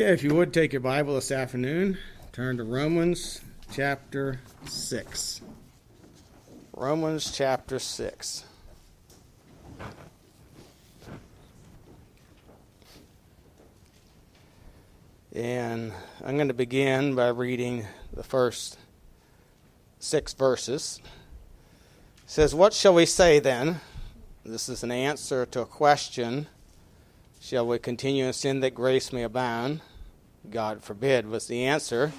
Okay, if you would take your Bible this afternoon, turn to Romans chapter 6. Romans chapter 6. And I'm going to begin by reading the first six verses. It says, What shall we say then? This is an answer to a question. Shall we continue in sin that grace may abound? God forbid, was the answer.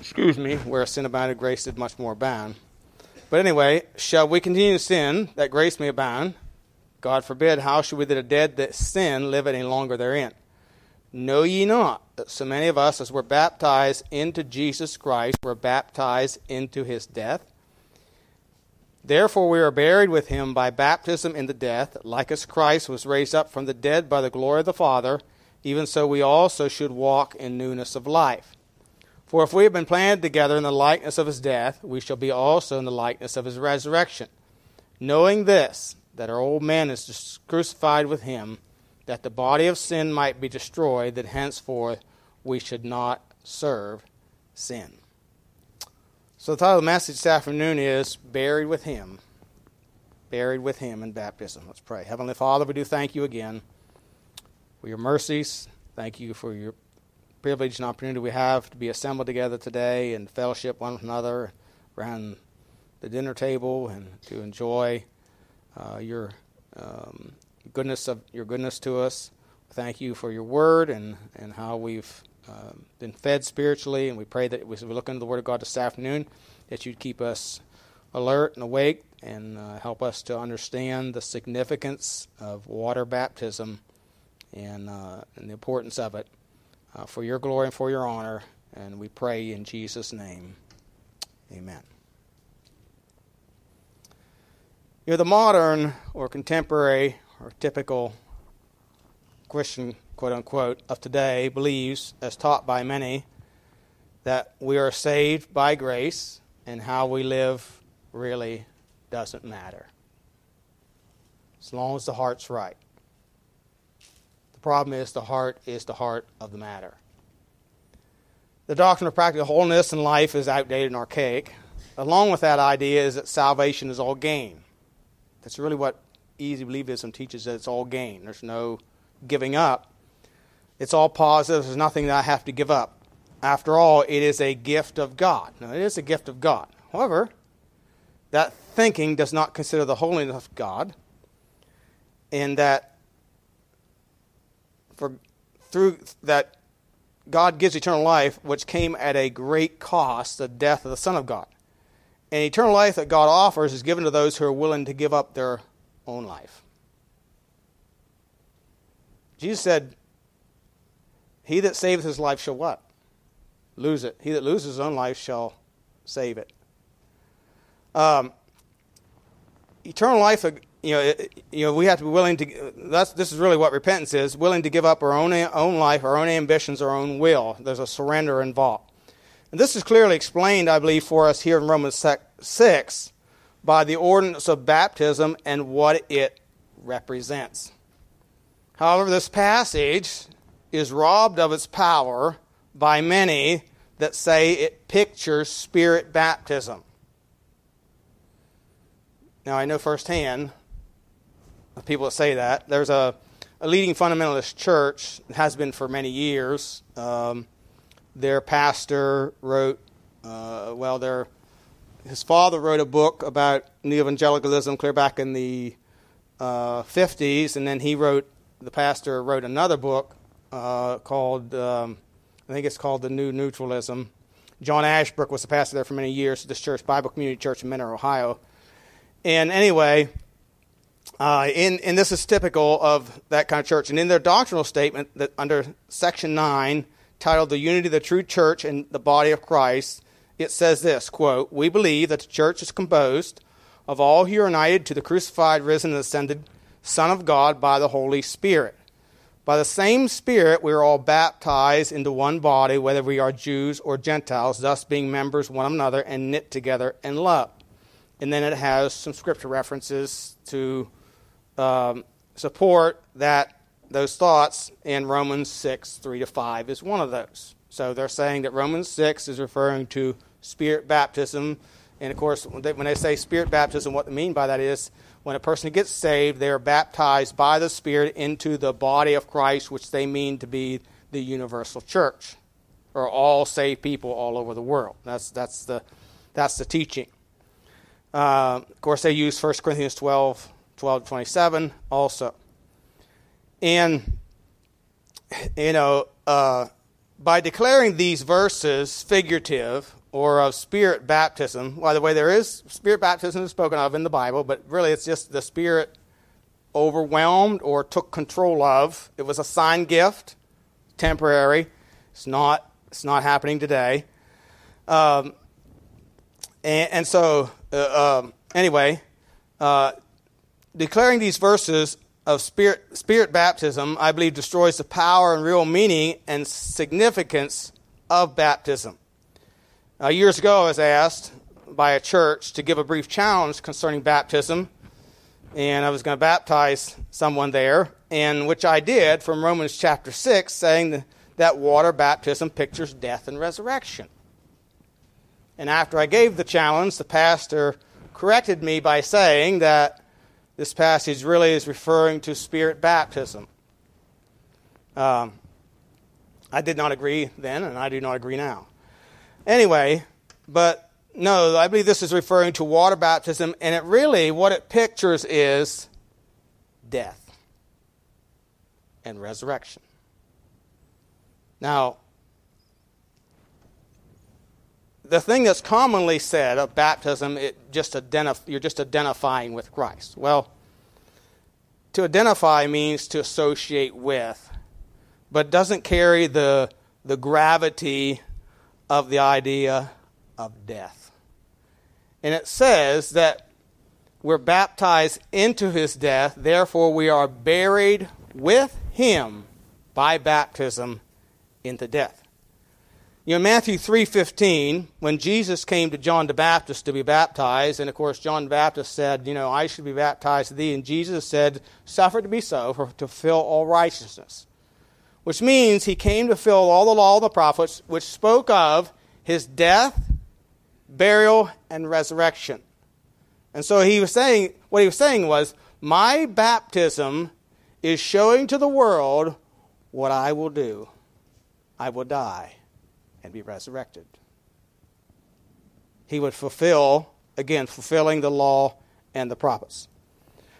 Excuse me, where sin abounded, grace did much more abound. But anyway, shall we continue in sin that grace may abound? God forbid, how should we that are dead that sin live any longer therein? Know ye not that so many of us as were baptized into Jesus Christ were baptized into his death? Therefore we are buried with him by baptism into death, like as Christ was raised up from the dead by the glory of the Father even so we also should walk in newness of life. For if we have been planted together in the likeness of his death, we shall be also in the likeness of his resurrection. Knowing this, that our old man is crucified with him, that the body of sin might be destroyed, that henceforth we should not serve sin. So the title of the message this afternoon is Buried with Him. Buried with Him in baptism. Let's pray. Heavenly Father, we do thank you again for your mercies. Thank you for your privilege and opportunity we have to be assembled together today and fellowship one with another around the dinner table and to enjoy uh, your um, goodness of your goodness to us. Thank you for your word and, and how we've uh, been fed spiritually, and we pray that as we look into the Word of God this afternoon, that you'd keep us alert and awake and uh, help us to understand the significance of water baptism and, uh, and the importance of it uh, for your glory and for your honor. And we pray in Jesus' name. Amen. You know, the modern or contemporary or typical Christian, quote unquote, of today believes, as taught by many, that we are saved by grace and how we live really doesn't matter. As long as the heart's right The problem is the heart is the heart of the matter. The doctrine of practical holiness in life is outdated and archaic. Along with that idea is that salvation is all gain. That's really what easy believism teaches that it's all gain. There's no giving up. It's all positive. There's nothing that I have to give up. After all, it is a gift of God. Now, it is a gift of God. However, that thinking does not consider the holiness of God, and that for through that God gives eternal life, which came at a great cost, the death of the Son of God. And eternal life that God offers is given to those who are willing to give up their own life. Jesus said, He that saveth his life shall what? Lose it. He that loses his own life shall save it. Um, eternal life you know, it, you know, we have to be willing to. That's this is really what repentance is: willing to give up our own own life, our own ambitions, our own will. There's a surrender involved, and this is clearly explained, I believe, for us here in Romans six by the ordinance of baptism and what it represents. However, this passage is robbed of its power by many that say it pictures spirit baptism. Now, I know firsthand people that say that. There's a, a leading fundamentalist church, has been for many years. Um, their pastor wrote, uh, well, their, his father wrote a book about new evangelicalism clear back in the uh, 50s, and then he wrote, the pastor wrote another book uh, called, um, I think it's called The New Neutralism. John Ashbrook was the pastor there for many years, this church, Bible Community Church in Mentor, Ohio. And anyway, uh, in, and this is typical of that kind of church. And in their doctrinal statement, that under section 9, titled The Unity of the True Church and the Body of Christ, it says this quote, We believe that the church is composed of all who are united to the crucified, risen, and ascended Son of God by the Holy Spirit. By the same Spirit, we are all baptized into one body, whether we are Jews or Gentiles, thus being members one another and knit together in love. And then it has some scripture references to um, support that those thoughts in Romans 6, 3 to 5 is one of those. So they're saying that Romans 6 is referring to spirit baptism. And of course, when they say spirit baptism, what they mean by that is when a person gets saved, they are baptized by the Spirit into the body of Christ, which they mean to be the universal church, or all saved people all over the world. That's, that's, the, that's the teaching. Uh, of course, they use 1 Corinthians 12, 12 27 also. And, you know, uh, by declaring these verses figurative or of spirit baptism, by the way, there is spirit baptism is spoken of in the Bible, but really it's just the Spirit overwhelmed or took control of. It was a sign gift, temporary. It's not, it's not happening today. Um, and, and, so, uh, um, anyway, uh, declaring these verses of spirit, spirit baptism, I believe, destroys the power and real meaning and significance of baptism. Uh, years ago, I was asked by a church to give a brief challenge concerning baptism, and I was going to baptize someone there, and which I did from Romans chapter 6, saying that water baptism pictures death and resurrection. And after I gave the challenge, the pastor corrected me by saying that this passage really is referring to spirit baptism. Um, I did not agree then, and I do not agree now. Anyway, but no, I believe this is referring to water baptism, and it really, what it pictures is death and resurrection. Now, the thing that's commonly said of baptism, it just identif- you're just identifying with Christ. Well, to identify means to associate with, but doesn't carry the, the gravity of the idea of death. And it says that we're baptized into his death, therefore we are buried with him by baptism into death. You know, Matthew 3:15, when Jesus came to John the Baptist to be baptized, and of course John the Baptist said, you know, I should be baptized to thee, and Jesus said, suffer to be so, for to fulfill all righteousness. Which means he came to fulfill all the law of the prophets, which spoke of his death, burial, and resurrection. And so he was saying, what he was saying was, my baptism is showing to the world what I will do. I will die and be resurrected. He would fulfill, again, fulfilling the law and the prophets.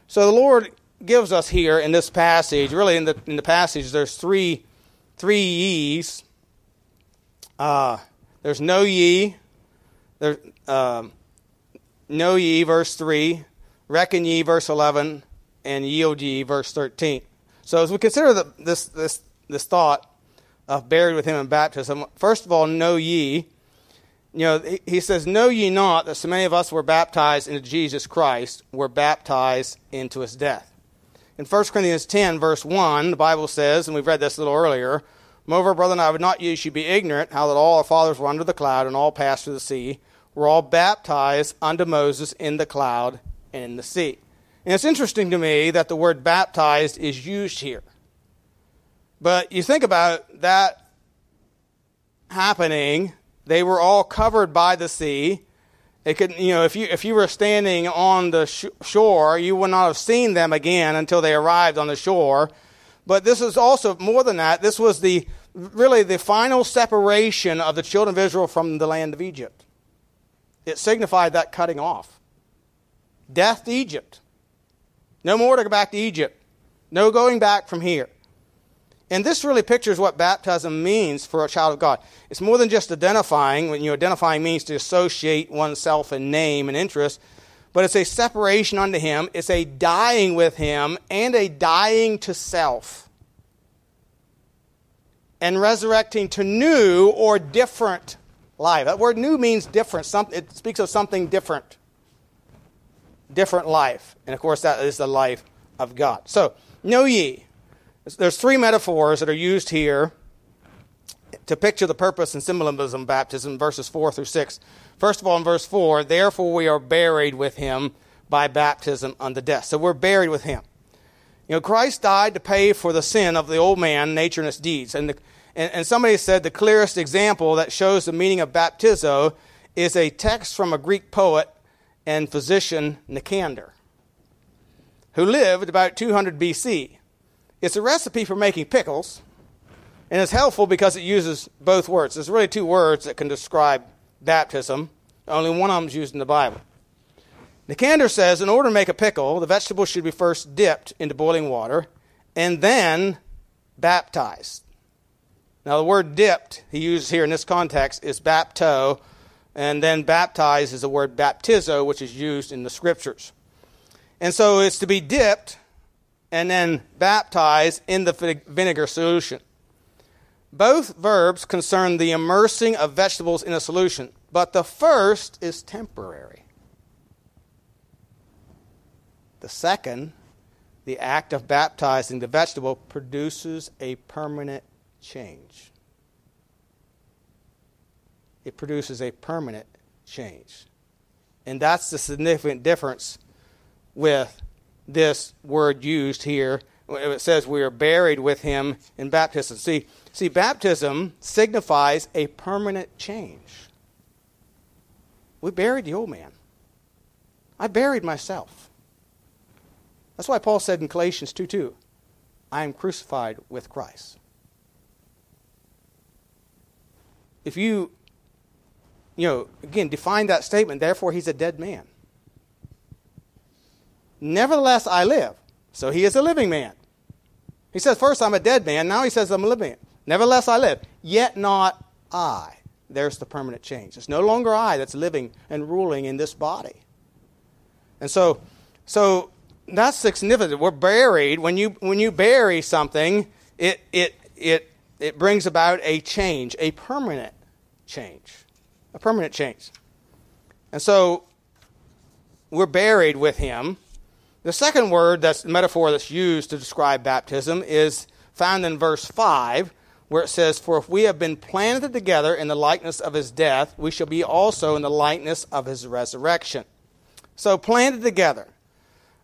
So the Lord gives us here in this passage, really in the, in the passage, there's three, three ye's. Uh, there's no ye, there, um, know ye, verse 3, reckon ye, verse 11, and yield ye, verse 13. So as we consider the, this, this, this thought, of buried with him in baptism. First of all, know ye. You know, he says, Know ye not that so many of us were baptized into Jesus Christ, were baptized into his death. In 1 Corinthians 10, verse 1, the Bible says, and we've read this a little earlier, Moreover, brethren, I would not use you be ignorant how that all our fathers were under the cloud and all passed through the sea, were all baptized unto Moses in the cloud and in the sea. And it's interesting to me that the word baptized is used here. But you think about that happening, they were all covered by the sea. It could, you know, if you if you were standing on the sh- shore, you would not have seen them again until they arrived on the shore. But this is also more than that. This was the really the final separation of the children of Israel from the land of Egypt. It signified that cutting off. Death to Egypt. No more to go back to Egypt. No going back from here. And this really pictures what baptism means for a child of God. It's more than just identifying. When you identifying means to associate oneself in name and interest, but it's a separation unto Him. It's a dying with Him and a dying to self, and resurrecting to new or different life. That word "new" means different. it speaks of something different, different life, and of course that is the life of God. So, know ye there's three metaphors that are used here to picture the purpose and symbolism of baptism, verses 4 through 6. First of all, in verse 4, therefore we are buried with him by baptism unto death. So we're buried with him. You know, Christ died to pay for the sin of the old man, nature and its deeds. And, the, and, and somebody said the clearest example that shows the meaning of baptizo is a text from a Greek poet and physician, Nicander, who lived about 200 BC. It's a recipe for making pickles, and it's helpful because it uses both words. There's really two words that can describe baptism. Only one of them is used in the Bible. Nicander says in order to make a pickle, the vegetable should be first dipped into boiling water and then baptized. Now, the word dipped he uses here in this context is bapto, and then baptized is the word baptizo, which is used in the scriptures. And so it's to be dipped and then baptized in the vinegar solution. Both verbs concern the immersing of vegetables in a solution, but the first is temporary. The second, the act of baptizing the vegetable, produces a permanent change. It produces a permanent change. And that's the significant difference with this word used here. It says we are buried with him in baptism. See, See, baptism signifies a permanent change. We buried the old man. I buried myself. That's why Paul said in Galatians 2 2, I am crucified with Christ. If you, you know, again, define that statement, therefore he's a dead man. Nevertheless, I live. So he is a living man. He says, first I'm a dead man, now he says I'm a living man. Nevertheless, I live, yet not I. There's the permanent change. It's no longer I that's living and ruling in this body. And so, so that's significant. We're buried. When you, when you bury something, it, it, it, it brings about a change, a permanent change. A permanent change. And so we're buried with him. The second word that's metaphor that's used to describe baptism is found in verse 5 where it says, For if we have been planted together in the likeness of his death, we shall be also in the likeness of his resurrection. So, planted together.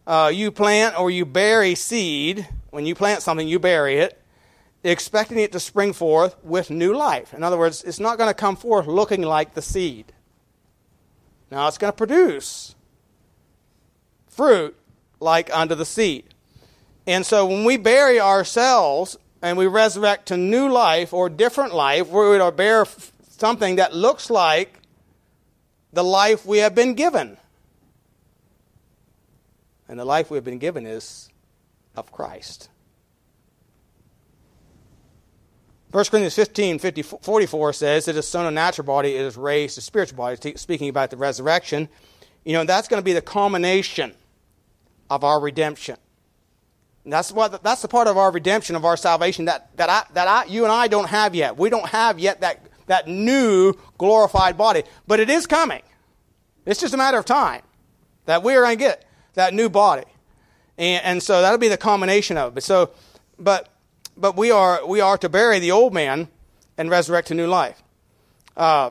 Uh, you plant or you bury seed. When you plant something, you bury it, expecting it to spring forth with new life. In other words, it's not going to come forth looking like the seed. Now, it's going to produce fruit like unto the seed. And so, when we bury ourselves and we resurrect to new life or different life, we would bear something that looks like the life we have been given. And the life we have been given is of Christ. 1 Corinthians 15, 50, 44 says that a son of natural body is raised to spiritual body, speaking about the resurrection. You know, that's going to be the culmination of our redemption. And that's what that's the part of our redemption of our salvation that that I, that I, you and I don't have yet. We don't have yet that that new glorified body, but it is coming. It's just a matter of time that we are going to get that new body, and, and so that'll be the combination of it. So, but but we are we are to bury the old man and resurrect to new life. Uh,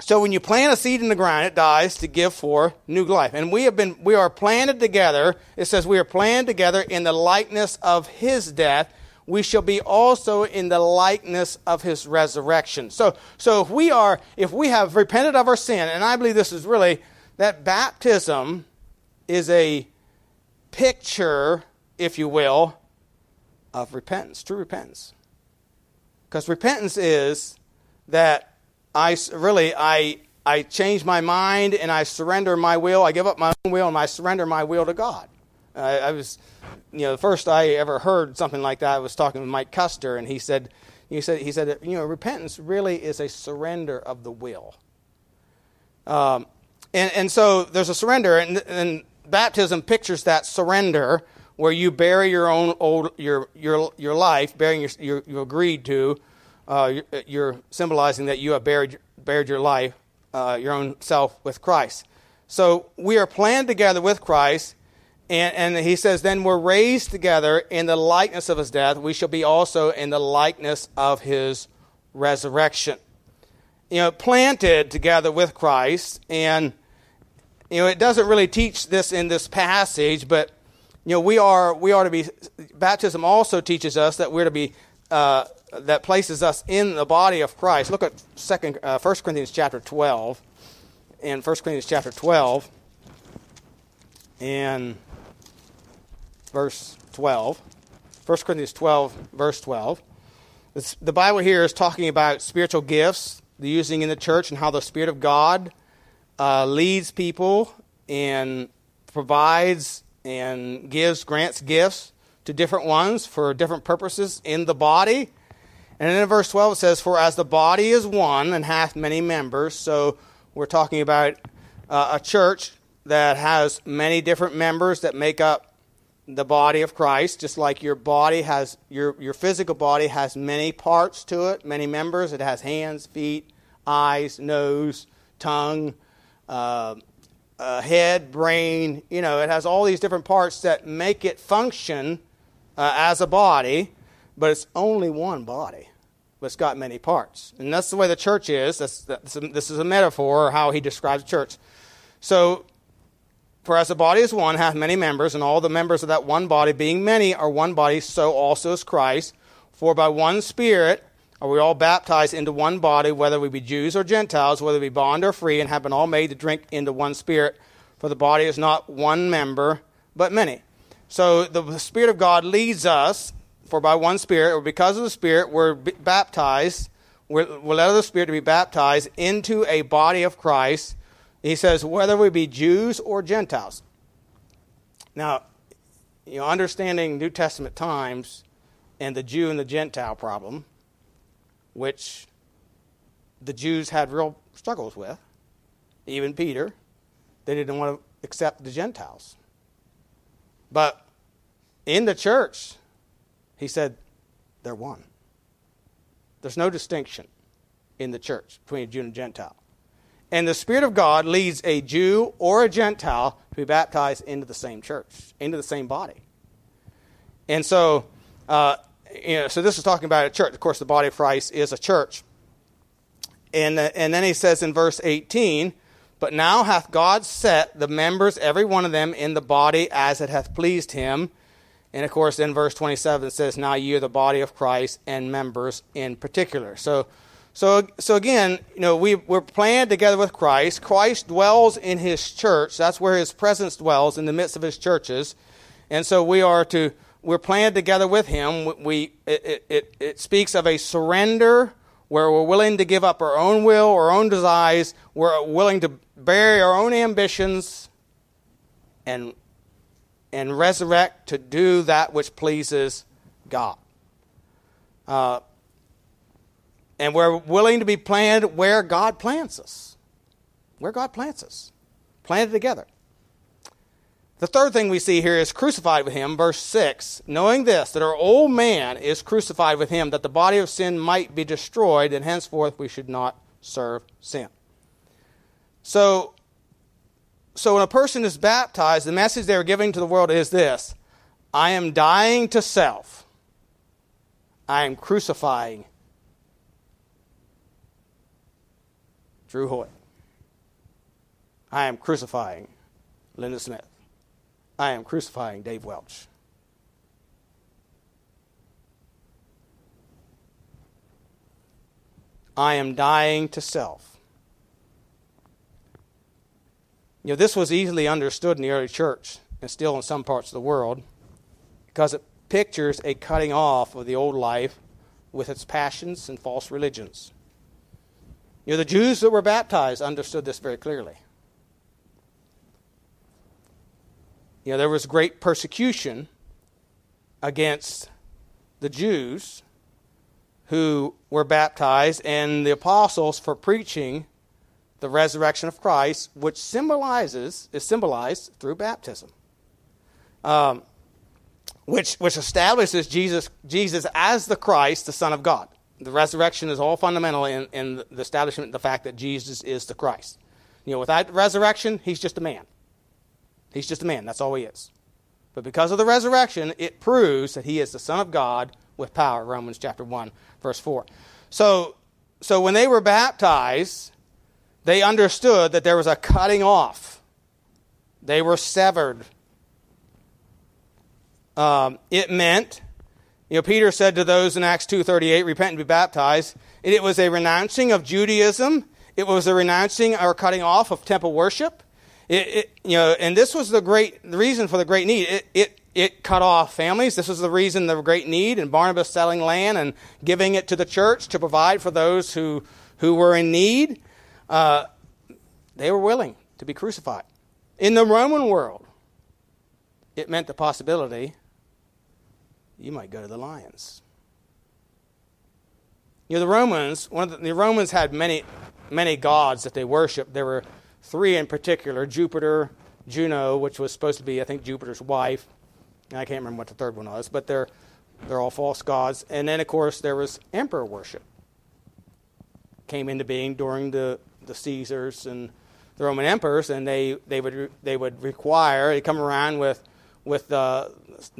so when you plant a seed in the ground, it dies to give for new life. And we have been, we are planted together. It says we are planted together in the likeness of his death. We shall be also in the likeness of his resurrection. So, so if we are, if we have repented of our sin, and I believe this is really that baptism is a picture, if you will, of repentance, true repentance. Because repentance is that I really I I change my mind and I surrender my will. I give up my own will and I surrender my will to God. I, I was, you know, the first I ever heard something like that. I was talking with Mike Custer, and he said, he said, he said, you know, repentance really is a surrender of the will. Um, and and so there's a surrender, and, and baptism pictures that surrender where you bury your own old your your your life, bearing your, your you agreed to uh, you're symbolizing that you have buried, buried your life, uh, your own self, with Christ. So we are planned together with Christ, and, and he says, then we're raised together in the likeness of his death. We shall be also in the likeness of his resurrection. You know, planted together with Christ, and you know, it doesn't really teach this in this passage, but you know, we are we are to be. Baptism also teaches us that we're to be. Uh, that places us in the body of Christ. Look at second, uh, 1 Corinthians chapter 12. In 1 Corinthians chapter 12, in verse 12. 1 Corinthians 12, verse 12. It's, the Bible here is talking about spiritual gifts, the using in the church, and how the Spirit of God uh, leads people and provides and gives, grants gifts to different ones for different purposes in the body. And then in verse 12 it says, For as the body is one and hath many members, so we're talking about uh, a church that has many different members that make up the body of Christ, just like your body has, your, your physical body has many parts to it, many members. It has hands, feet, eyes, nose, tongue, uh, uh, head, brain. You know, it has all these different parts that make it function uh, as a body, but it's only one body. But it's got many parts. And that's the way the church is. That's, that's a, this is a metaphor, how he describes the church. So for as the body is one, hath many members, and all the members of that one body, being many, are one body, so also is Christ. For by one Spirit are we all baptized into one body, whether we be Jews or Gentiles, whether we be bond or free, and have been all made to drink into one Spirit. For the body is not one member, but many. So the Spirit of God leads us, for by one Spirit, or because of the Spirit, we're baptized, we're, we're led of the Spirit to be baptized into a body of Christ he says, whether we be Jews or Gentiles. Now, you know, understanding New Testament times and the Jew and the Gentile problem, which the Jews had real struggles with, even Peter, they didn't want to accept the Gentiles. But in the church, he said, they're one. There's no distinction in the church between a Jew and a Gentile. And the Spirit of God leads a Jew or a Gentile to be baptized into the same church, into the same body. And so, uh, you know, so this is talking about a church. Of course, the body of Christ is a church. And, uh, and then he says in verse 18, But now hath God set the members, every one of them, in the body as it hath pleased him. And of course, in verse 27 it says, Now you are the body of Christ and members in particular. So, so, so again, you know, we, we're planned together with Christ. Christ dwells in his church. That's where his presence dwells, in the midst of his churches. And so we are to, we're planned together with him. We, it, it, it speaks of a surrender where we're willing to give up our own will, our own desires. We're willing to bury our own ambitions and, and resurrect to do that which pleases God. Uh, and we're willing to be planted where God plants us. Where God plants us. Planted together. The third thing we see here is crucified with him, verse 6, knowing this, that our old man is crucified with him, that the body of sin might be destroyed, and henceforth we should not serve sin. So, so when a person is baptized, the message they're giving to the world is this I am dying to self, I am crucifying Drew Hoyt. I am crucifying Linda Smith. I am crucifying Dave Welch. I am dying to self. You know, this was easily understood in the early church and still in some parts of the world because it pictures a cutting off of the old life with its passions and false religions. You know, the Jews that were baptized understood this very clearly. You know, there was great persecution against the Jews who were baptized and the apostles for preaching the resurrection of Christ, which symbolizes is symbolized through baptism, um, which which establishes Jesus Jesus as the Christ, the Son of God the resurrection is all fundamental in, in the establishment the fact that Jesus is the Christ. You know, without resurrection, he's just a man. He's just a man. That's all he is. But because of the resurrection, it proves that he is the Son of God with power. Romans chapter 1, verse 4. So, so when they were baptized, they understood that there was a cutting off. They were severed Um, it meant, you know, Peter said to those in Acts 2.38, repent and be baptized. It was a renouncing of Judaism. It was a renouncing or cutting off of temple worship. It, it, you know, and this was the great the reason for the great need. It, it, it cut off families. This was the reason the great need, and Barnabas selling land and giving it to the church to provide for those who, who were in need. Uh, they were willing to be crucified. In the Roman world, it meant the possibility you might go to the lions. You know, the Romans, one of the, the Romans had many, many gods that they worshiped. There were three in particular Jupiter, Juno, which was supposed to be, I think, Jupiter's wife. I can't remember what the third one was, but they're, they're all false gods. And then, of course, there was emperor worship. Came into being during the, the Caesars and the Roman emperors, and they, they, would, they would require, they come around with, with uh,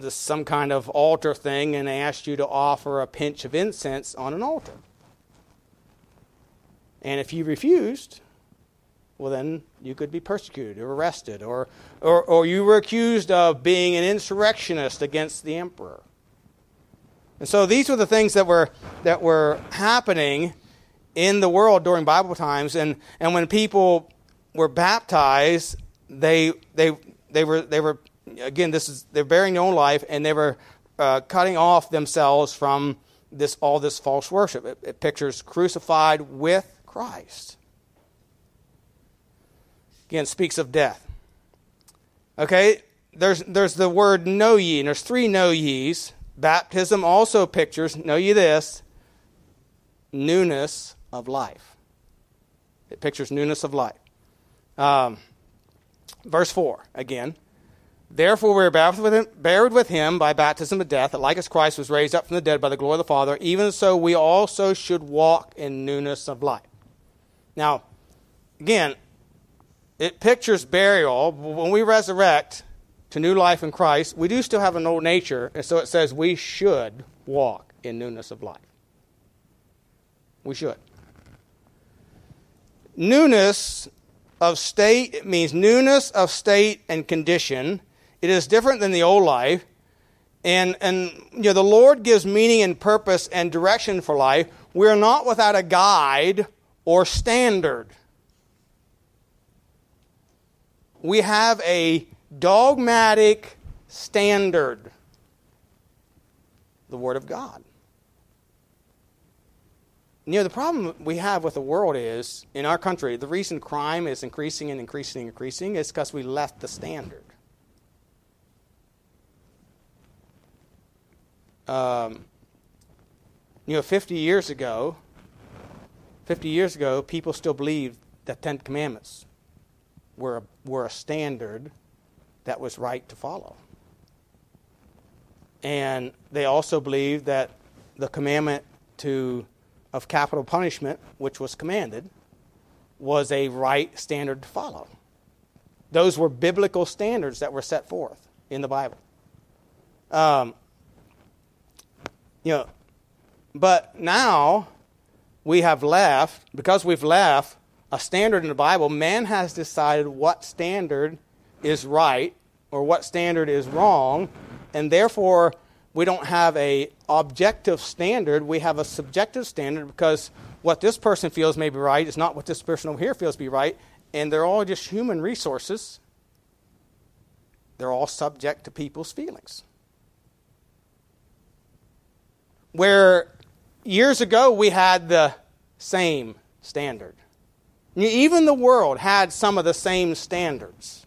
some kind of altar thing, and they asked you to offer a pinch of incense on an altar. And if you refused, well, then you could be persecuted or arrested, or, or, or you were accused of being an insurrectionist against the emperor. And so these were the things that were, that were happening in the world during Bible times. And, and when people were baptized, they, they, they, were, they were, again, this is, they're bearing their own life, and they were uh, cutting off themselves from this, all this false worship. It, it pictures crucified with Christ. Again, speaks of death. Okay, there's, there's the word know ye, and there's three know ye's. Baptism also pictures, know ye this, newness of life. It pictures newness of life. Um, verse 4 again. Therefore, we are buried with, him, buried with him by baptism of death, that like as Christ was raised up from the dead by the glory of the Father, even so we also should walk in newness of life. Now, again, it pictures burial. When we resurrect to new life in Christ, we do still have an old nature, and so it says we should walk in newness of life. We should. Newness of state it means newness of state and condition. It is different than the old life. And, and you know, the Lord gives meaning and purpose and direction for life. We are not without a guide or standard we have a dogmatic standard the Word of God. You know, the problem we have with the world is, in our country, the reason crime is increasing and increasing and increasing is because we left the standard. Um, you know, 50 years ago, 50 years ago, people still believed the Ten Commandments were a, were a standard that was right to follow. And they also believed that the commandment to, of capital punishment, which was commanded, was a right standard to follow. Those were biblical standards that were set forth in the Bible. Um, you know, but now we have left, because we've left a standard in the Bible, man has decided what standard is right or what standard is wrong, and therefore we don't have a objective standard, we have a subjective standard because what this person feels may be right is not what this person over here feels be right, and they're all just human resources. They're all subject to people's feelings. Where years ago we had the same standard. Even the world had some of the same standards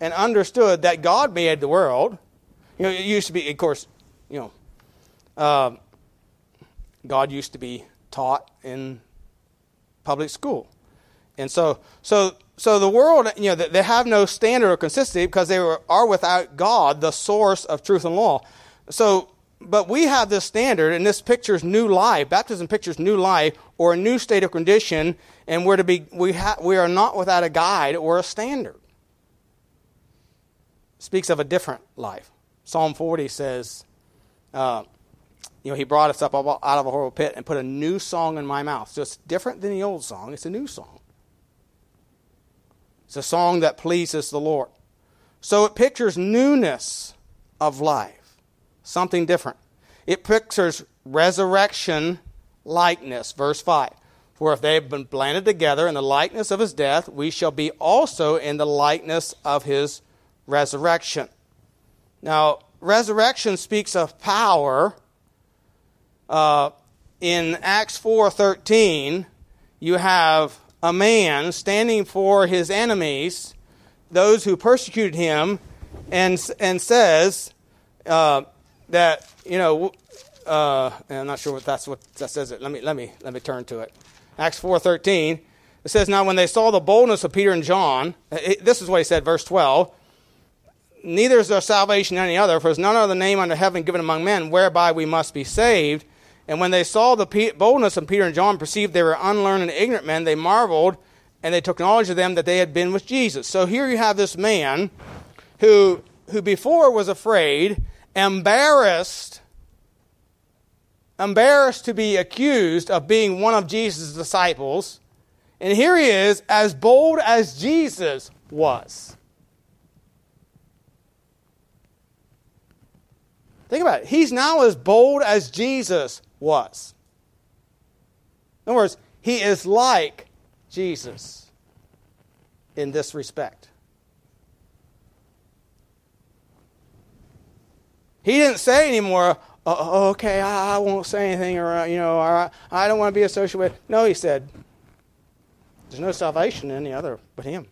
and understood that God made the world. You know, it used to be, of course, you know, uh, God used to be taught in public school. And so, so, so the world, you know, they have no standard or consistency because they are without God, the source of truth and law. So but we have this standard, and this pictures new life. Baptism pictures new life or a new state of condition, and we're to be we ha, we are not without a guide or a standard. Speaks of a different life. Psalm 40 says, uh, you know, he brought us up out of a horrible pit and put a new song in my mouth. So it's different than the old song. It's a new song. It's a song that pleases the Lord. So it pictures newness of life. Something different. It pictures resurrection likeness. Verse 5. For if they have been blended together in the likeness of his death, we shall be also in the likeness of his resurrection. Now, resurrection speaks of power. Uh, in Acts 4:13, you have a man standing for his enemies, those who persecuted him, and and says uh, that you know. Uh, I'm not sure what that's what that says. It. Let me let me let me turn to it. Acts 4:13. It says, "Now when they saw the boldness of Peter and John, it, this is what he said, verse 12 neither is there salvation any other, for there's none other name under heaven given among men whereby we must be saved. And when they saw the boldness of Peter and John, perceived they were unlearned and ignorant men, they marveled, and they took knowledge of them that they had been with Jesus. So here you have this man who, who before was afraid, embarrassed, embarrassed to be accused of being one of Jesus' disciples. And here he is, as bold as Jesus was. Think about it. He's now as bold as Jesus was. In other words, he is like Jesus in this respect. He didn't say anymore, oh, okay, I, won't say anything, or, you know, or, I don't want to be associated with. No, he said, there's no salvation in any other but him.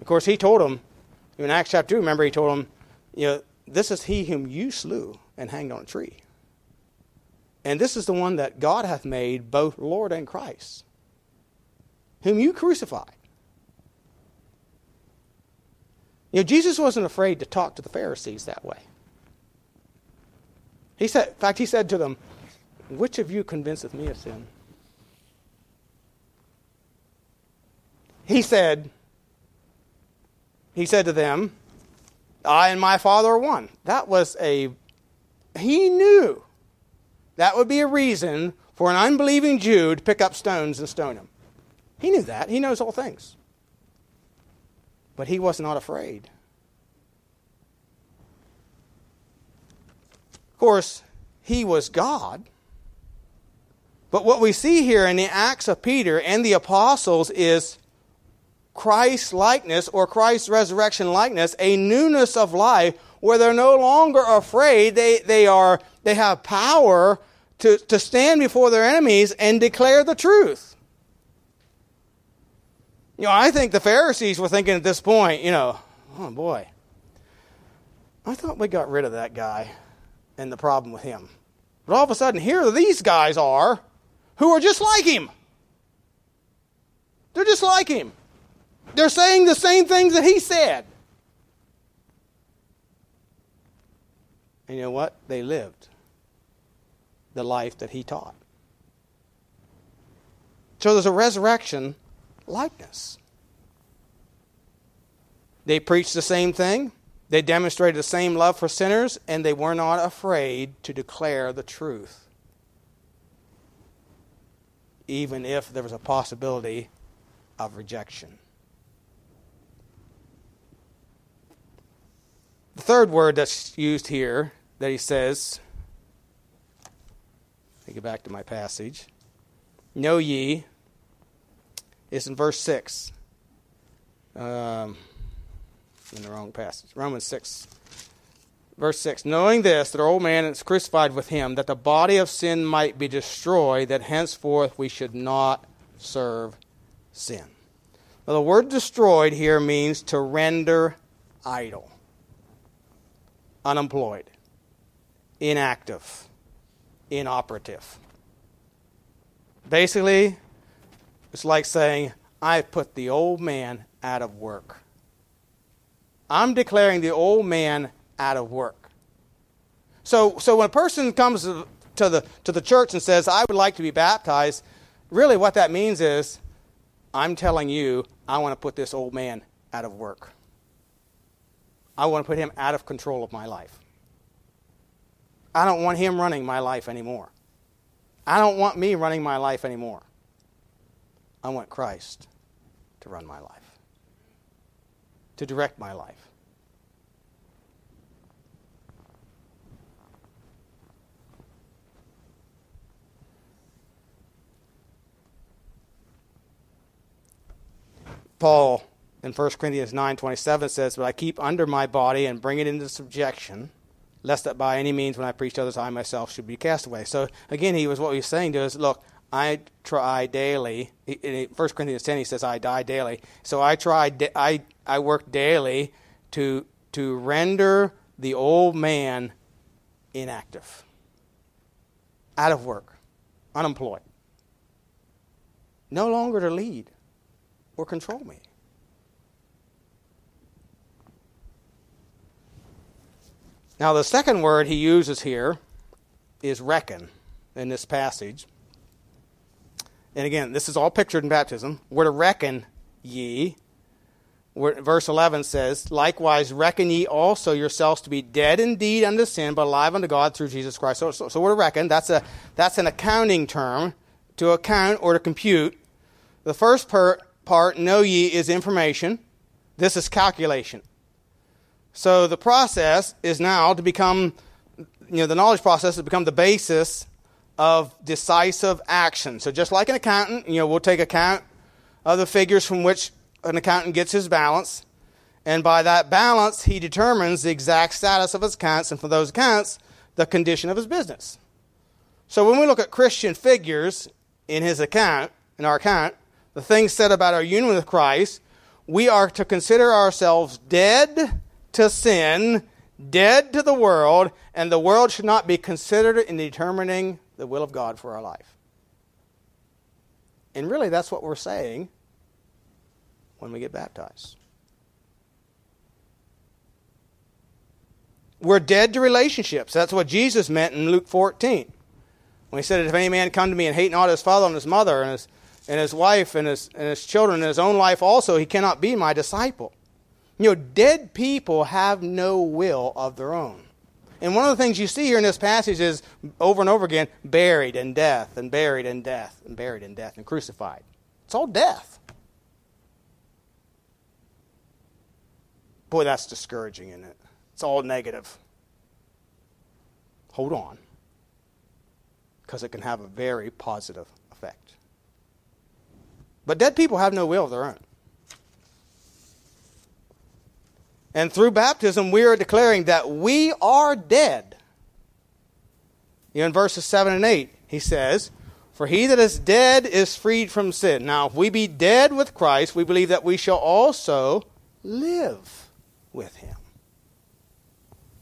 Of course, he told him, in Acts chapter 2, remember, he told him, you know, this is he whom you slew and hanged on a tree. And this is the one that God hath made both Lord and Christ, whom you crucified. You know, Jesus wasn't afraid to talk to the Pharisees that way. He said, in fact, he said to them, Which of you convinceth me of sin? He said, He said to them, I and my Father are one. That was a, he knew that would be a reason for an unbelieving Jew to pick up stones and stone him. He knew that. He knows all things. But he was not afraid. Of course, he was God. But what we see here in the Acts of Peter and the apostles is Christ's likeness or Christ's resurrection likeness, a newness of life where they're no longer afraid. They, they, are, they have power to, to stand before their enemies and declare the truth. You know, I think the Pharisees were thinking at this point, you know, oh boy, I thought we got rid of that guy and the problem with him. But all of a sudden, here these guys are who are just like him. They're just like him. They're saying the same things that he said. And you know what? They lived the life that he taught. So there's a resurrection likeness. They preached the same thing, they demonstrated the same love for sinners, and they were not afraid to declare the truth, even if there was a possibility of rejection. The third word that's used here that he says, let me get back to my passage. Know ye is in verse 6. Um, in the wrong passage. Romans 6. Verse 6 Knowing this, that our old man is crucified with him, that the body of sin might be destroyed, that henceforth we should not serve sin. Now, the word destroyed here means to render idle unemployed, inactive, inoperative. Basically, it's like saying, I put the old man out of work. I'm declaring the old man out of work. So, so when a person comes to the, to the church and says, I would like to be baptized, really what that means is, I'm telling you, I want to put this old man out of work. I want to put him out of control of my life. I don't want him running my life anymore. I don't want me running my life anymore. I want Christ to run my life, to direct my life. Paul in 1 Corinthians 9:27 says, "But I keep under my body and bring it into subjection, lest that by any means when I preach to others I myself should be cast away." So again, he was what he was saying to us, look, I try daily. In 1 Corinthians 10 he says I die daily. So I try I I work daily to to render the old man inactive. Out of work, unemployed. No longer to lead or control me. Now, the second word he uses here is reckon in this passage. And again, this is all pictured in baptism. We're to reckon ye. Verse 11 says, Likewise, reckon ye also yourselves to be dead indeed unto sin, but alive unto God through Jesus Christ. So, so, so we're to reckon. That's, a, that's an accounting term to account or to compute. The first part, part, know ye, is information. This is calculation. So the process is now to become, you know, the knowledge process has become the basis of decisive action. So just like an accountant, you know, we'll take account of the figures from which an accountant gets his balance, and by that balance, he determines the exact status of his accounts, and for those accounts, the condition of his business. So when we look at Christian figures in his account, in our account, the things said about our union with Christ, we are to consider ourselves dead to sin, dead to the world, and the world should not be considered in determining the will of God for our life. And really, that's what we're saying when we get baptized. We're dead to relationships. That's what Jesus meant in Luke 14. When he said, If any man come to me and hate not his father and his mother and his, and his wife and his, and his children and his own life also, he cannot be my disciple. You know, dead people have no will of their own. And one of the things you see here in this passage is over and over again buried in death, and buried in death, and buried in death, and crucified. It's all death. Boy, that's discouraging, isn't it? It's all negative. Hold on, because it can have a very positive effect. But dead people have no will of their own. And through baptism, we are declaring that we are dead. In verses 7 and 8, he says, For he that is dead is freed from sin. Now, if we be dead with Christ, we believe that we shall also live with him.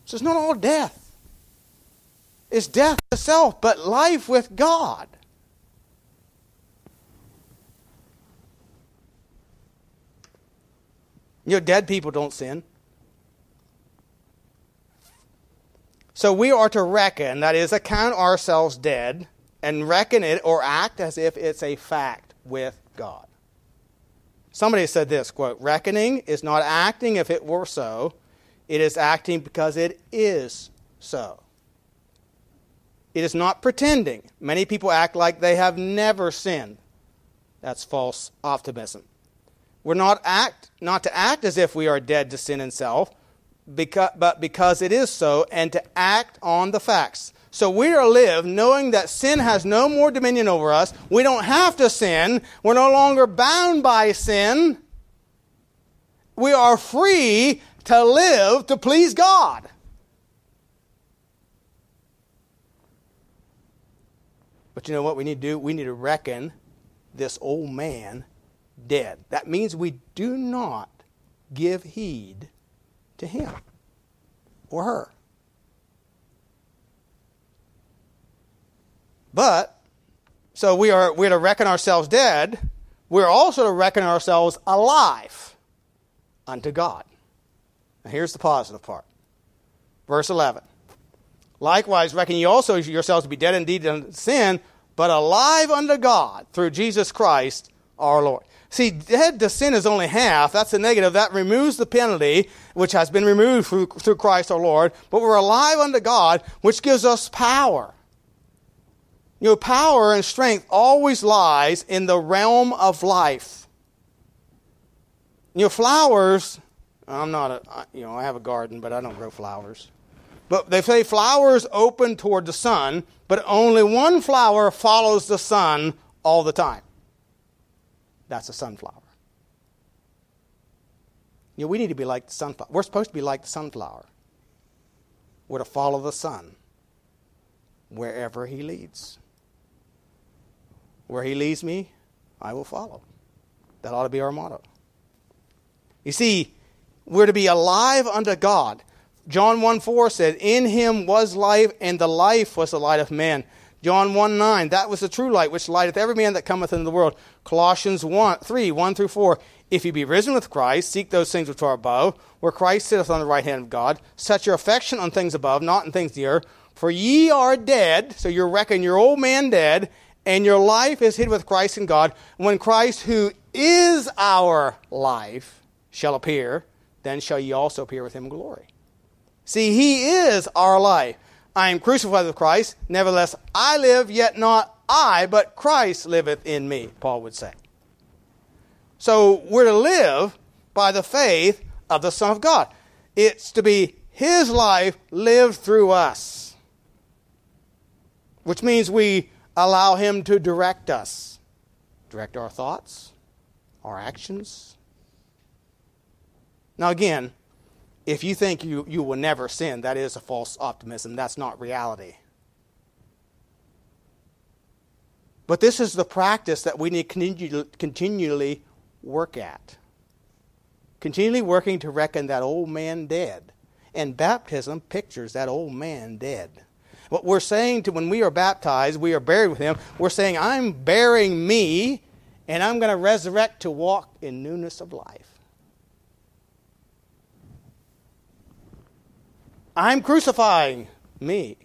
So it's not all death, it's death to self, but life with God. You know, dead people don't sin. So we are to reckon, that is, account ourselves dead, and reckon it or act as if it's a fact with God. Somebody said this quote, reckoning is not acting if it were so, it is acting because it is so. It is not pretending. Many people act like they have never sinned. That's false optimism. We're not act not to act as if we are dead to sin and self, because, but because it is so, and to act on the facts. So we are live knowing that sin has no more dominion over us. We don't have to sin. We're no longer bound by sin. We are free to live to please God. But you know what we need to do? We need to reckon this old man dead. That means we do not give heed to him or her. But, so we are we're to reckon ourselves dead. We're also to reckon ourselves alive unto God. Now here's the positive part. Verse 11. Likewise, reckon ye also yourselves to be dead indeed unto sin, but alive unto God through Jesus Christ our Lord. See, dead to sin is only half. That's a negative. That removes the penalty, which has been removed through, through Christ our Lord. But we're alive unto God, which gives us power. You know, power and strength always lies in the realm of life. You know, flowers, I'm not a, you know, I have a garden, but I don't grow flowers. But they say flowers open toward the sun, but only one flower follows the sun all the time. That's a sunflower. You know, we need to be like the sunflower. We're supposed to be like the sunflower. We're to follow the sun wherever he leads. Where he leads me, I will follow. That ought to be our motto. You see, we're to be alive unto God. John 1 4 said, In him was life, and the life was the light of men. John 1 9, that was the true light which lighteth every man that cometh into the world. Colossians 1 3 1 through 4, if ye be risen with Christ, seek those things which are above, where Christ sitteth on the right hand of God. Set your affection on things above, not on things earth. For ye are dead, so you're reckoning your old man dead, and your life is hid with Christ in God. When Christ, who is our life, shall appear, then shall ye also appear with him in glory. See, he is our life. I am crucified with Christ, nevertheless I live, yet not I, but Christ liveth in me, Paul would say. So we're to live by the faith of the Son of God. It's to be His life lived through us, which means we allow Him to direct us, direct our thoughts, our actions. Now, again, if you think you, you will never sin, that is a false optimism. That's not reality. But this is the practice that we need to continually work at. Continually working to reckon that old man dead. And baptism pictures that old man dead. What we're saying to when we are baptized, we are buried with him. We're saying, I'm burying me, and I'm going to resurrect to walk in newness of life. I'm crucifying me.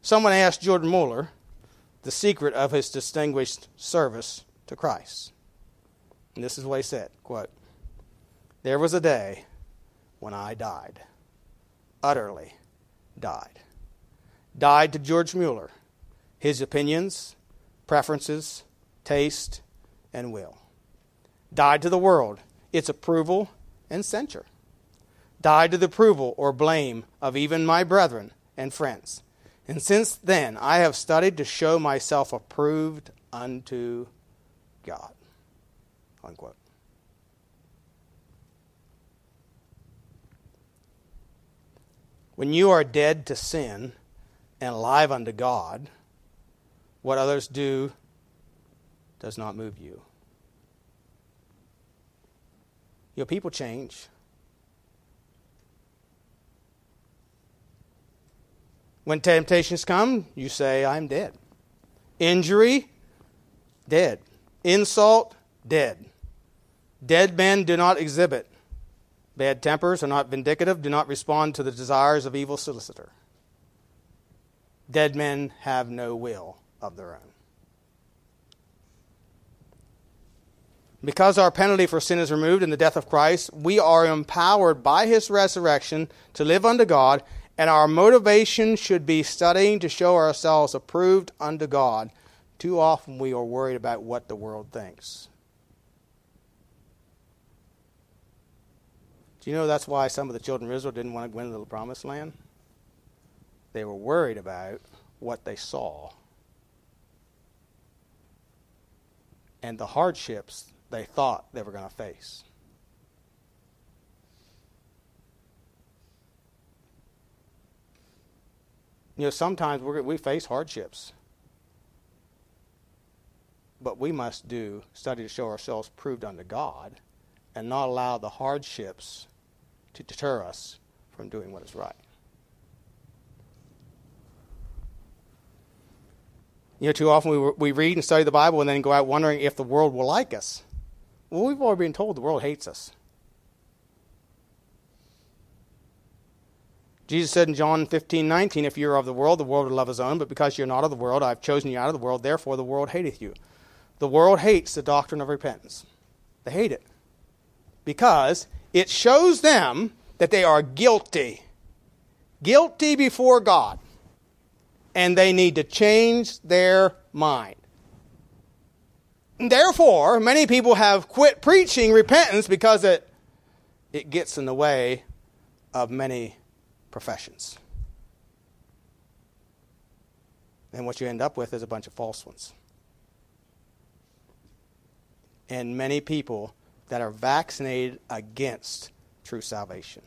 Someone asked George Mueller the secret of his distinguished service to Christ. And this is what he said quote, There was a day when I died, utterly died. Died to George Mueller, his opinions, preferences, taste, and will. Died to the world, its approval and censure. Died to the approval or blame of even my brethren and friends. And since then I have studied to show myself approved unto God. Unquote. When you are dead to sin and alive unto God, what others do does not move you. You know, people change. When temptations come, you say, I'm dead. Injury, dead. Insult, dead. Dead men do not exhibit. Bad tempers are not vindicative, do not respond to the desires of evil solicitor. Dead men have no will of their own. Because our penalty for sin is removed in the death of Christ, we are empowered by his resurrection to live unto God, and our motivation should be studying to show ourselves approved unto God. Too often we are worried about what the world thinks. Do you know that's why some of the children of Israel didn't want to go into the promised land? They were worried about what they saw and the hardships they thought they were going to face. You know, sometimes we face hardships. But we must do study to show ourselves proved unto God and not allow the hardships to deter us from doing what is right. You know, too often we, we read and study the Bible and then go out wondering if the world will like us. Well, we've already been told the world hates us. Jesus said in John 15, 19, If you are of the world, the world will love his own, but because you're not of the world, I have chosen you out of the world, therefore the world hateth you. The world hates the doctrine of repentance. They hate it. Because it shows them that they are guilty. Guilty before God. And they need to change their mind. Therefore, many people have quit preaching repentance because it, it gets in the way of many professions. And what you end up with is a bunch of false ones. And many people that are vaccinated against true salvation.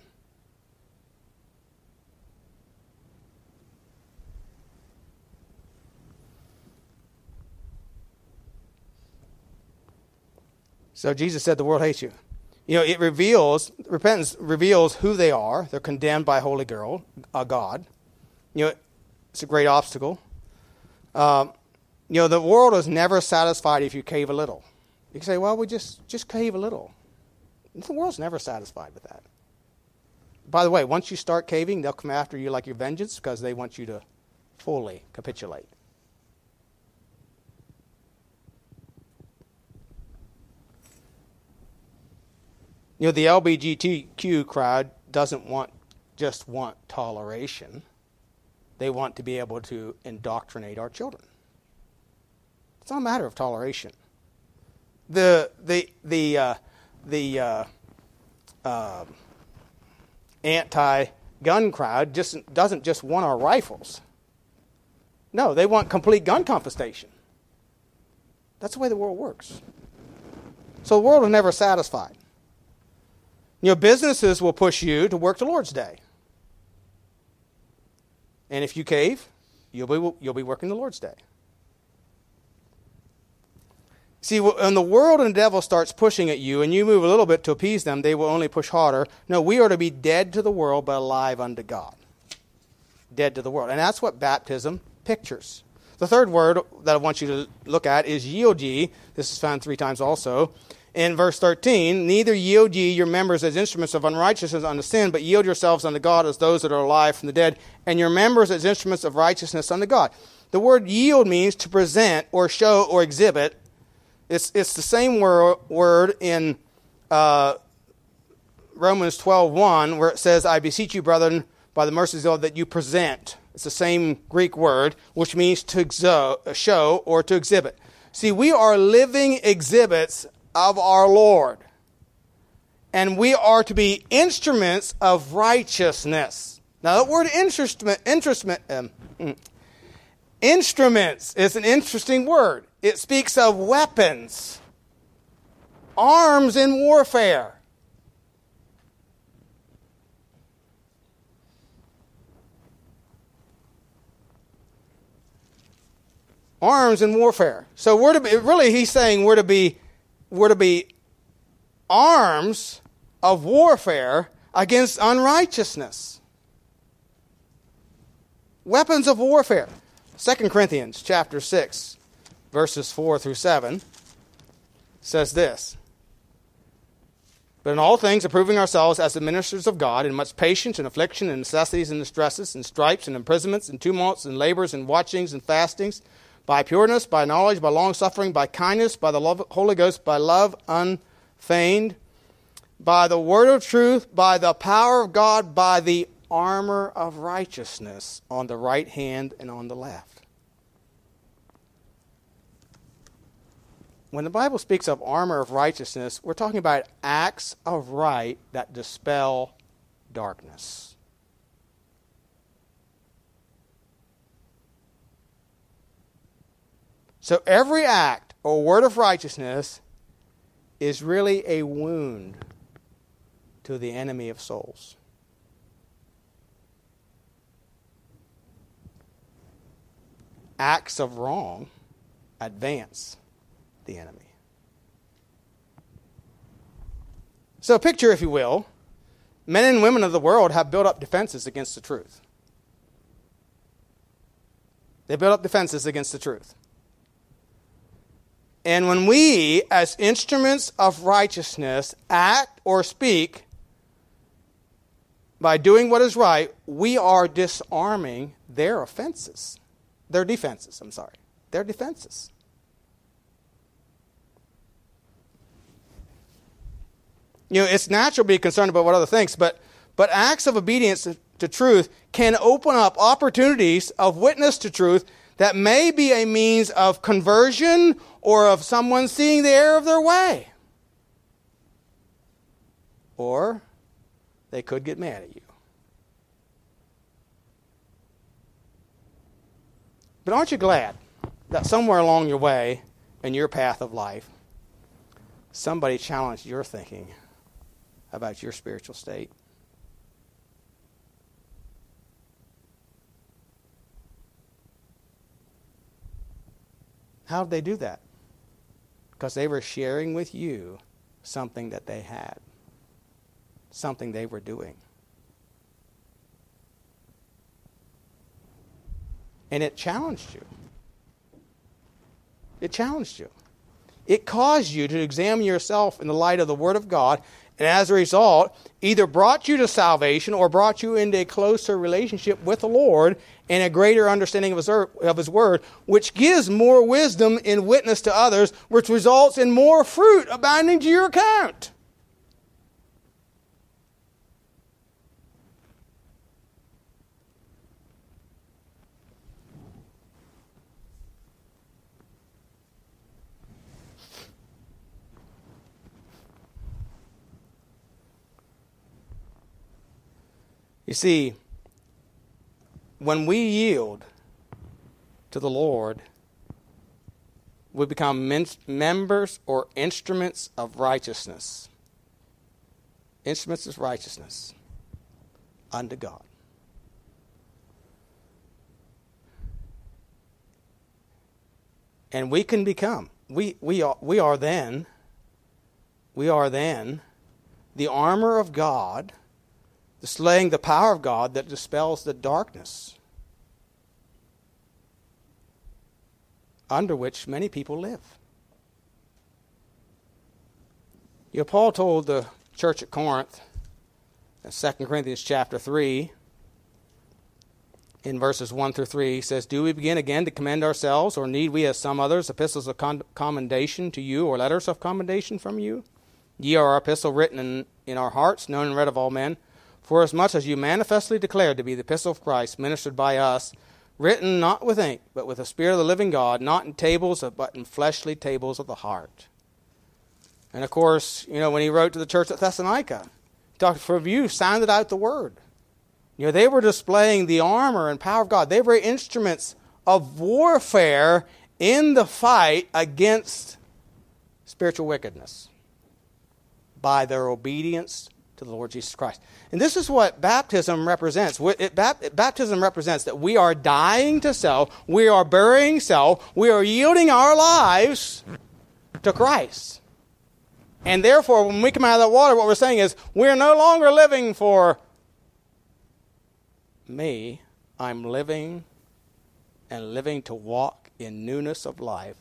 So Jesus said, The world hates you. You know, it reveals, repentance reveals who they are. They're condemned by holy girl, a God. You know, it's a great obstacle. Um, you know, the world is never satisfied if you cave a little. You can say, well, we just, just cave a little. The world's never satisfied with that. By the way, once you start caving, they'll come after you like your vengeance because they want you to fully capitulate. You know, the LBGTQ crowd doesn't want just want toleration. They want to be able to indoctrinate our children. It's not a matter of toleration. The the the uh, the uh, uh, anti-gun crowd just doesn't just want our rifles. No, they want complete gun confiscation. That's the way the world works. So the world is never satisfied. You know, businesses will push you to work the Lord's day. And if you cave, you'll be, you'll be working the Lord's day. See, when the world and the devil starts pushing at you and you move a little bit to appease them, they will only push harder. No, we are to be dead to the world but alive unto God. Dead to the world. And that's what baptism pictures. The third word that I want you to look at is yield ye. This is found three times also in verse 13, neither yield ye your members as instruments of unrighteousness unto sin, but yield yourselves unto God as those that are alive from the dead, and your members as instruments of righteousness unto God. The word yield means to present or show or exhibit. It's, it's the same wor- word in uh, Romans 12.1 where it says, I beseech you, brethren, by the mercies of God, that you present. It's the same Greek word, which means to exo- show or to exhibit. See, we are living exhibits of our Lord. And we are to be instruments of righteousness. Now, that word instrument, instrument, um, mm, instruments is an interesting word. It speaks of weapons, arms in warfare. Arms in warfare. So we're to be, really, he's saying we're to be were to be arms of warfare against unrighteousness. Weapons of warfare. 2 Corinthians chapter 6 verses 4 through 7 says this. But in all things, approving ourselves as the ministers of God, in much patience and affliction and necessities and distresses and stripes and imprisonments and tumults and labors and watchings and fastings by pureness, by knowledge, by long suffering, by kindness, by the love, Holy Ghost, by love unfeigned, by the word of truth, by the power of God, by the armor of righteousness on the right hand and on the left. When the Bible speaks of armor of righteousness, we're talking about acts of right that dispel darkness. So every act or word of righteousness is really a wound to the enemy of souls. Acts of wrong advance the enemy. So, picture, if you will, men and women of the world have built up defenses against the truth. They built up defenses against the truth. And when we, as instruments of righteousness, act or speak by doing what is right, we are disarming their offenses. Their defenses, I'm sorry. Their defenses. You know, it's natural to be concerned about what other thinks, but, but acts of obedience to, to truth can open up opportunities of witness to truth that may be a means of conversion or of someone seeing the error of their way. Or they could get mad at you. But aren't you glad that somewhere along your way in your path of life, somebody challenged your thinking about your spiritual state? How did they do that? Because they were sharing with you something that they had, something they were doing. And it challenged you. It challenged you. It caused you to examine yourself in the light of the Word of God, and as a result, either brought you to salvation or brought you into a closer relationship with the Lord and a greater understanding of his, of his Word, which gives more wisdom in witness to others, which results in more fruit abounding to your account. You see, when we yield to the Lord, we become men- members or instruments of righteousness. Instruments of righteousness unto God. And we can become, we, we, are, we are then, we are then the armor of God displaying the power of God that dispels the darkness under which many people live. You know, Paul told the church at Corinth in 2 Corinthians chapter 3, in verses 1 through 3, he says, Do we begin again to commend ourselves, or need we, as some others, epistles of commendation to you, or letters of commendation from you? Ye are our epistle written in, in our hearts, known and read of all men. For as you manifestly declared to be the epistle of Christ, ministered by us, written not with ink, but with the Spirit of the living God, not in tables, but in fleshly tables of the heart. And of course, you know, when he wrote to the church at Thessalonica, he talked for you, sounded out the word. You know, they were displaying the armor and power of God. They were instruments of warfare in the fight against spiritual wickedness by their obedience to the Lord Jesus Christ. And this is what baptism represents. It, baptism represents that we are dying to self, we are burying self, we are yielding our lives to Christ. And therefore, when we come out of that water, what we're saying is, we're no longer living for me. I'm living and living to walk in newness of life,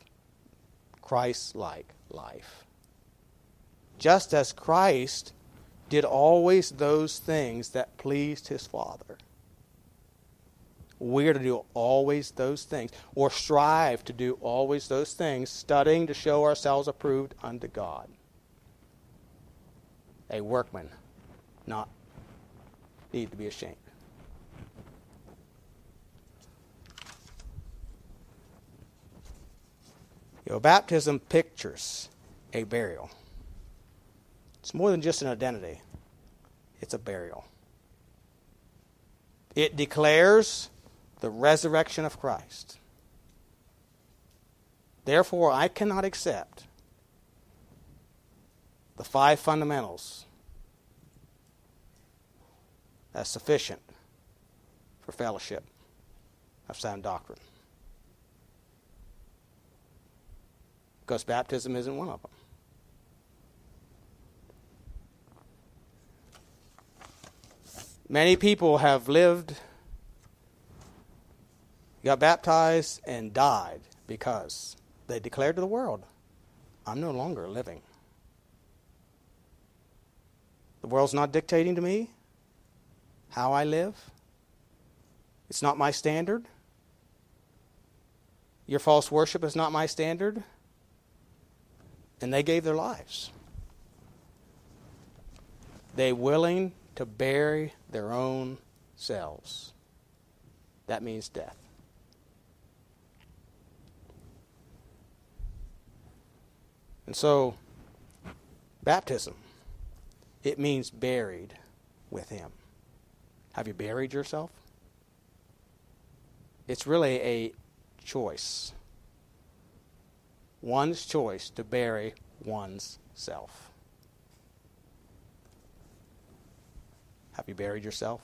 Christ like life. Just as Christ did always those things that pleased his Father. We are to do always those things, or strive to do always those things, studying to show ourselves approved unto God. A workman, not need to be ashamed. Your baptism pictures a burial. It's more than just an identity, it's a burial. It declares the resurrection of Christ. Therefore, I cannot accept the five fundamentals as sufficient for fellowship of sound doctrine. Because baptism isn't one of them. Many people have lived, got baptized, and died because they declared to the world, I'm no longer living. The world's not dictating to me how I live. It's not my standard. Your false worship is not my standard. And they gave their lives. They willing to bury their own selves. That means death. And so, baptism, it means buried with Him. Have you buried yourself? It's really a choice. one's choice to bury one's self. Have you buried yourself?